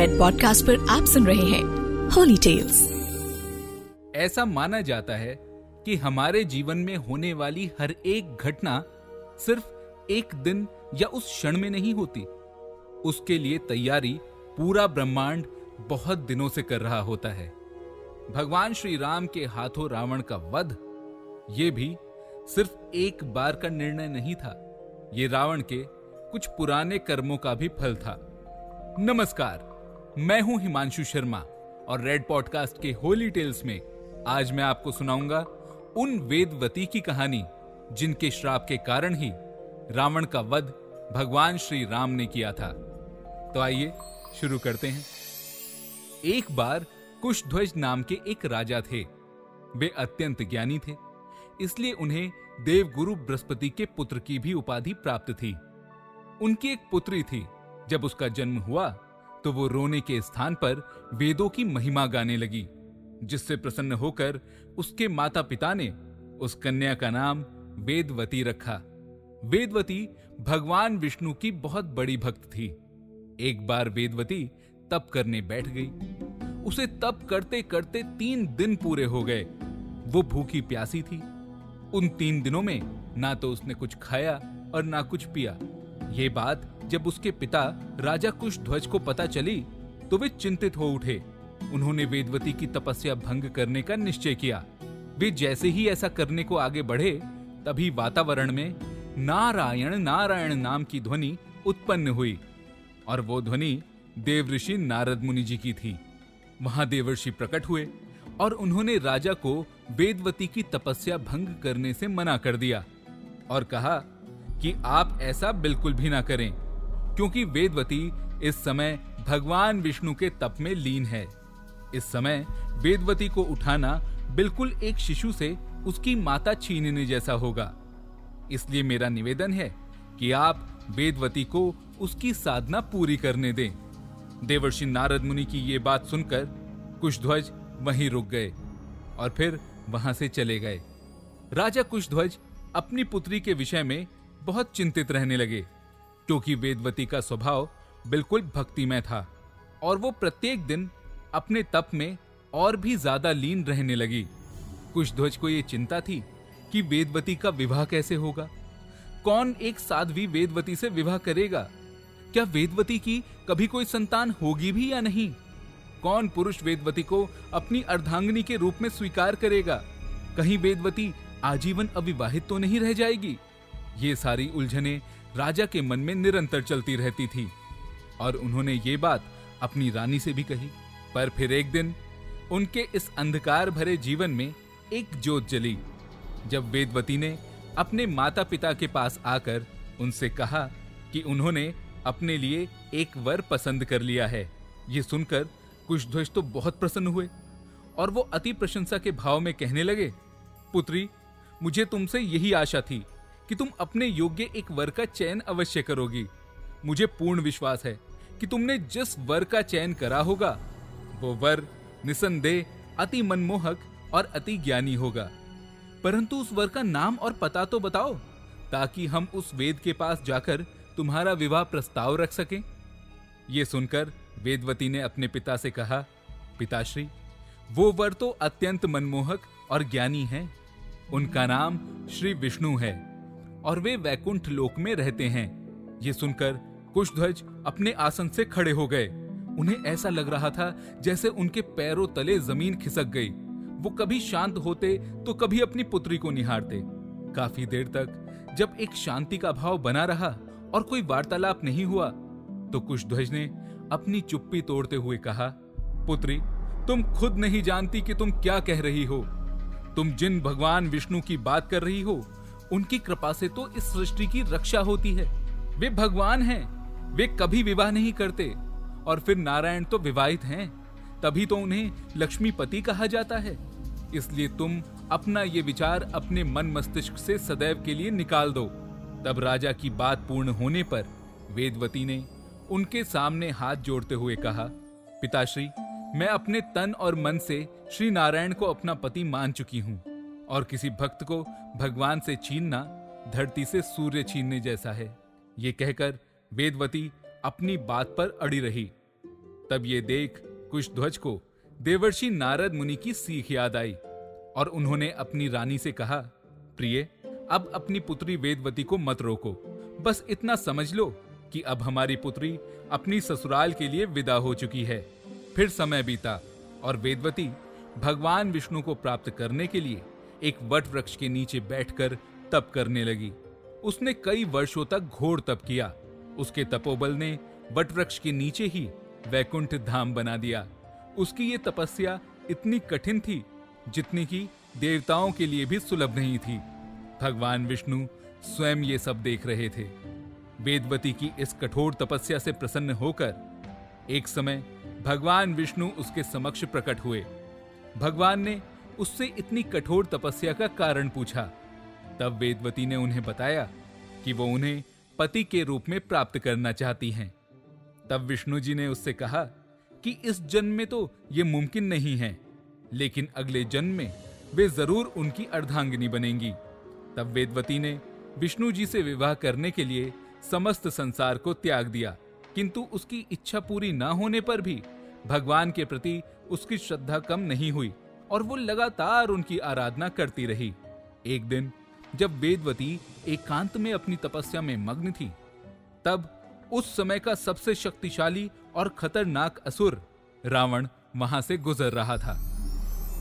Red podcast पर आप सुन रहे हैं होली टेल्स ऐसा माना जाता है कि हमारे जीवन में होने वाली हर एक घटना सिर्फ़ एक दिन या उस क्षण में नहीं होती। उसके लिए तैयारी पूरा ब्रह्मांड बहुत दिनों से कर रहा होता है। भगवान श्री राम के हाथों रावण का वध, ये भी सिर्फ़ एक बार का निर्णय नहीं था। ये रावण के कुछ पुराने कर्मों का भी फल था। नमस्कार। मैं हूँ हिमांशु शर्मा और रेड पॉडकास्ट के होली टेल्स में आज मैं आपको सुनाऊँगा उन वेदवती की कहानी, जिनके श्राप के कारण ही रावण का वध भगवान श्री राम ने किया था। तो आइए, शुरू करते हैं। एक बार कुशध्वज नाम के एक राजा थे। वे अत्यंत ज्ञानी थे, इसलिए उन्हें देवगुरु बृहस्पति के पुत्र की भी उपाधि प्राप्त थी। उनकी एक पुत्री थी, जब उसका जन्म हुआ तो वो रोने के स्थान पर वेदों की महिमा गाने लगी, जिससे प्रसन्न होकर उसके माता पिता ने उस कन्या का नाम वेदवती रखा। वेदवती भगवान विष्णु की बहुत बड़ी भक्त थी। एक बार वेदवती तप करने बैठ गई। उसे तप करते करते तीन दिन पूरे हो गए। वो भूखी प्यासी थी। उन तीन दिनों में ना तो उसने कुछ खाया और ना कुछ पिया। ये बात जब उसके पिता राजा कुश ध्वज को पता चली तो वे चिंतित हो उठे। उन्होंने वेदवती की तपस्या भंग करने का निश्चय किया। वे जैसे ही ऐसा करने को आगे बढ़े, तभी वातावरण में नारायण नारायण नाम की ध्वनि उत्पन्न हुई और वो ध्वनि देव ऋषि नारद मुनि जी की थी। वहाँ देवर्षि प्रकट हुए और उन्होंने राजा को वेदवती की तपस्या भंग करने से मना कर दिया और कहा कि आप ऐसा बिल्कुल भी ना करें। क्योंकि वेदवती इस समय भगवान विष्णु के तप में लीन है। इस समय वेदवती को उठाना बिल्कुल एक शिशु से उसकी माता छीनने जैसा होगा। इसलिए मेरा निवेदन है कि आप वेदवती को उसकी साधना पूरी करने दें। देवर्षि नारद मुनि की ये बात सुनकर कुशध्वज वहीं रुक गए और फिर वहाँ से चले गए। राजा कुशध्वज अपनी पुत्री के विषय में बहुत चिंतित रहने लगे। क्योंकि वेदवती का स्वभाव बिल्कुल भक्तिमय था और वो प्रत्येक दिन अपने तप में और भी ज़्यादा लीन रहने लगी। कुशध्वज को ये चिंता थी कि वेदवती का विवाह कैसे होगा? कौन एक साध्वी वेदवती से विवाह करेगा? क्या वेदवती की कभी कोई संतान होगी भी या नहीं? कौन पुरुष वेदवती को अपनी अर्धांगिनी के रूप में स्वीकार करेगा? कहीं वेदवती आजीवन अविवाहित तो नहीं रह जाएगी? ये सारी उलझने राजा के मन में निरंतर चलती रहती थी, और उन्होंने ये बात अपनी रानी से भी कही। पर फिर एक दिन, उनके इस अंधकार भरे जीवन में एक जोत जली, जब वेदवती ने अपने माता पिता के पास आकर उनसे कहा कि उन्होंने अपने लिए एक वर पसंद कर लिया है। ये सुनकर कुशध्वज तो बहुत प्रसन्न हुए, और वो अति प्रशंसा के भाव में कहने लगे, पुत्री, मुझे तुमसे यही आशा थी कि तुम अपने योग्य एक वर का चयन अवश्य करोगी। मुझे पूर्ण विश्वास है कि तुमने जिस वर का चयन करा होगा, वो वर निसंदेह, अति मनमोहक और अति ज्ञानी होगा। परंतु उस वर का नाम और पता तो बताओ, ताकि हम उस वेद के पास जाकर तुम्हारा विवाह प्रस्ताव रख सकें। ये सुनकर वेदवती ने अपने पिता से कहा, पिताश्री, वो वर तो अत्यंत मनमोहक और ज्ञानी है। उनका नाम श्री विष्णु है। और वे वैकुंठ लोक में रहते हैं। ये सुनकर कुशध्वज अपने आसन से खड़े हो गए। उन्हें ऐसा लग रहा था जैसे उनके पैरों तले ज़मीन खिसक गई। वो कभी शांत होते तो कभी अपनी पुत्री को निहारते। काफ़ी देर तक जब एक शांति का भाव बना रहा और कोई वार्तालाप नहीं हुआ तो कुशध्वज ने अपनी चुप्पी तोड़ते हुए कहा, पुत्री, तुम खुद नहीं जानती कि तुम क्या कह रही हो। तुम जिन भगवान विष्णु की बात कर रही हो उनकी कृपा से तो इस सृष्टि की रक्षा होती है। वे भगवान हैं। वे कभी विवाह नहीं करते। और फिर नारायण तो विवाहित हैं। तभी तो उन्हें लक्ष्मीपति कहा जाता है। इसलिए तुम अपना ये विचार अपने मन मस्तिष्क से सदैव के लिए निकाल दो। तब राजा की बात पूर्ण होने पर वेदवती ने उनके सामने हाथ जोड़ते हुए कहा, पिताश्री, मैं अपने तन और मन से श्री नारायण को अपना पति मान चुकी हूँ। और किसी भक्त को भगवान से छीनना धरती से सूर्य छीनने जैसा है। ये कहकर वेदवती अपनी बात पर अड़ी रही। तब ये देख कुश ध्वज को देवर्षि नारद मुनि की सीख याद आई और उन्होंने अपनी रानी से कहा, प्रिय, अब अपनी पुत्री वेदवती को मत रोको। बस इतना समझ लो कि अब हमारी पुत्री अपनी ससुराल के लिए विदा हो चुकी है। फिर समय बीता और वेदवती भगवान विष्णु को प्राप्त करने के लिए एक वट वृक्ष के नीचे बैठकर तप करने लगी। उसने कई वर्षों तक घोर तप किया। उसके तपोबल ने वट वृक्ष के नीचे ही वैकुंठ धाम बना दिया। उसकी ये तपस्या इतनी कठिन थी, जितनी की देवताओं के लिए भी सुलभ नहीं थी। भगवान विष्णु स्वयं ये सब देख रहे थे। वेदवती की इस कठोर तपस्या से प्रसन्न होकर एक समय भगवान विष्णु उसके समक्ष प्रकट हुए। भगवान ने उससे इतनी कठोर तपस्या का कारण पूछा। तब वेदवती ने उन्हें बताया कि वो उन्हें पति के रूप में प्राप्त करना चाहती हैं। तब विष्णु जी ने उससे कहा कि इस जन्म में तो ये मुमकिन नहीं है, लेकिन अगले जन्म में वे ज़रूर उनकी अर्धांगिनी बनेंगी। तब वेदवती ने विष्णु जी से विवाह करने के लिए समस्त संसार को त्याग दिया, किंतु उसकी इच्छा पूरी न होने पर भी भगवान के प्रति उसकी श्रद्धा कम नहीं हुई। और वो लगातार उनकी आराधना करती रही। एक दिन, जब वेदवती एकांत में अपनी तपस्या में मग्न थी, तब उस समय का सबसे शक्तिशाली और खतरनाक असुर रावण वहाँ से गुजर रहा था।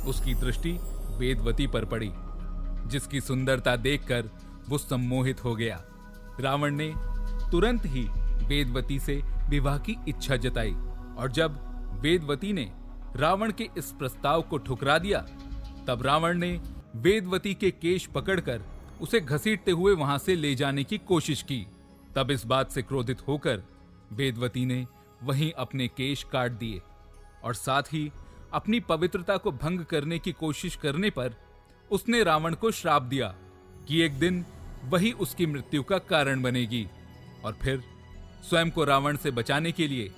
उसकी दृष्टि वेदवती पर पड़ी, जिसकी सुंदरता देखकर वो सम्मोहित हो गया। रावण ने तुरंत ही वेदवती से विवाह की इच्छा जताई और जब वेदवती ने रावण के इस प्रस्ताव को ठुकरा दिया। तब रावण ने वेदवती के केश पकड़कर उसे घसीटते हुए वहाँ से ले जाने की कोशिश की। तब इस बात से क्रोधित होकर वेदवती ने वहीं अपने केश काट दिए और साथ ही अपनी पवित्रता को भंग करने की कोशिश करने पर उसने रावण को श्राप दिया कि एक दिन वही उसकी मृत्यु का कारण बनेगी। और फिर स्वयं को रावण से बचाने के लिए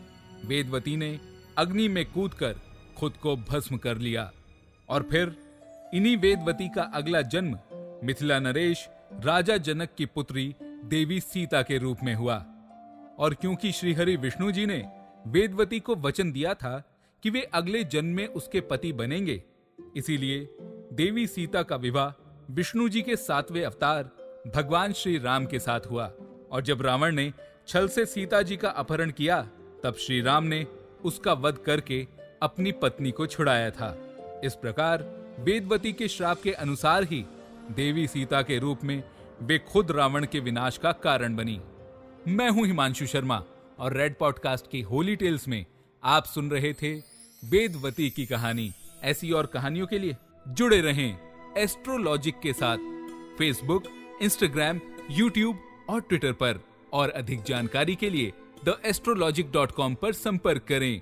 वेदवती ने अग्नि में कूदकर खुद को भस्म कर लिया। और फिर इन्हीं वेदवती का अगला जन्म मिथिला नरेश, राजा जनक की पुत्री देवी सीता के रूप में हुआ। और क्योंकि श्रीहरि विष्णु जी ने वेदवती को वचन दिया था कि वे अगले जन्म में उसके पति बनेंगे, इसीलिए देवी सीता का विवाह विष्णु जी के सातवें अवतार भगवान श्री राम के साथ हुआ। और जब रावण ने छल से सीता जी का अपहरण किया, तब श्री राम ने उसका वध करके अपनी पत्नी को छुड़ाया था। इस प्रकार वेदवती के श्राप के अनुसार ही देवी सीता के रूप में वे खुद रावण के विनाश का कारण बनी। मैं हूँ हिमांशु शर्मा और रेड पॉडकास्ट की होली टेल्स में आप सुन रहे थे वेदवती की कहानी। ऐसी और कहानियों के लिए जुड़े रहें एस्ट्रोलॉजिक के साथ फेसबुक इंस्टाग्राम यूट्यूब और ट्विटर पर। और अधिक जानकारी के लिए द एस्ट्रोलॉजिक डॉट कॉम पर संपर्क करें।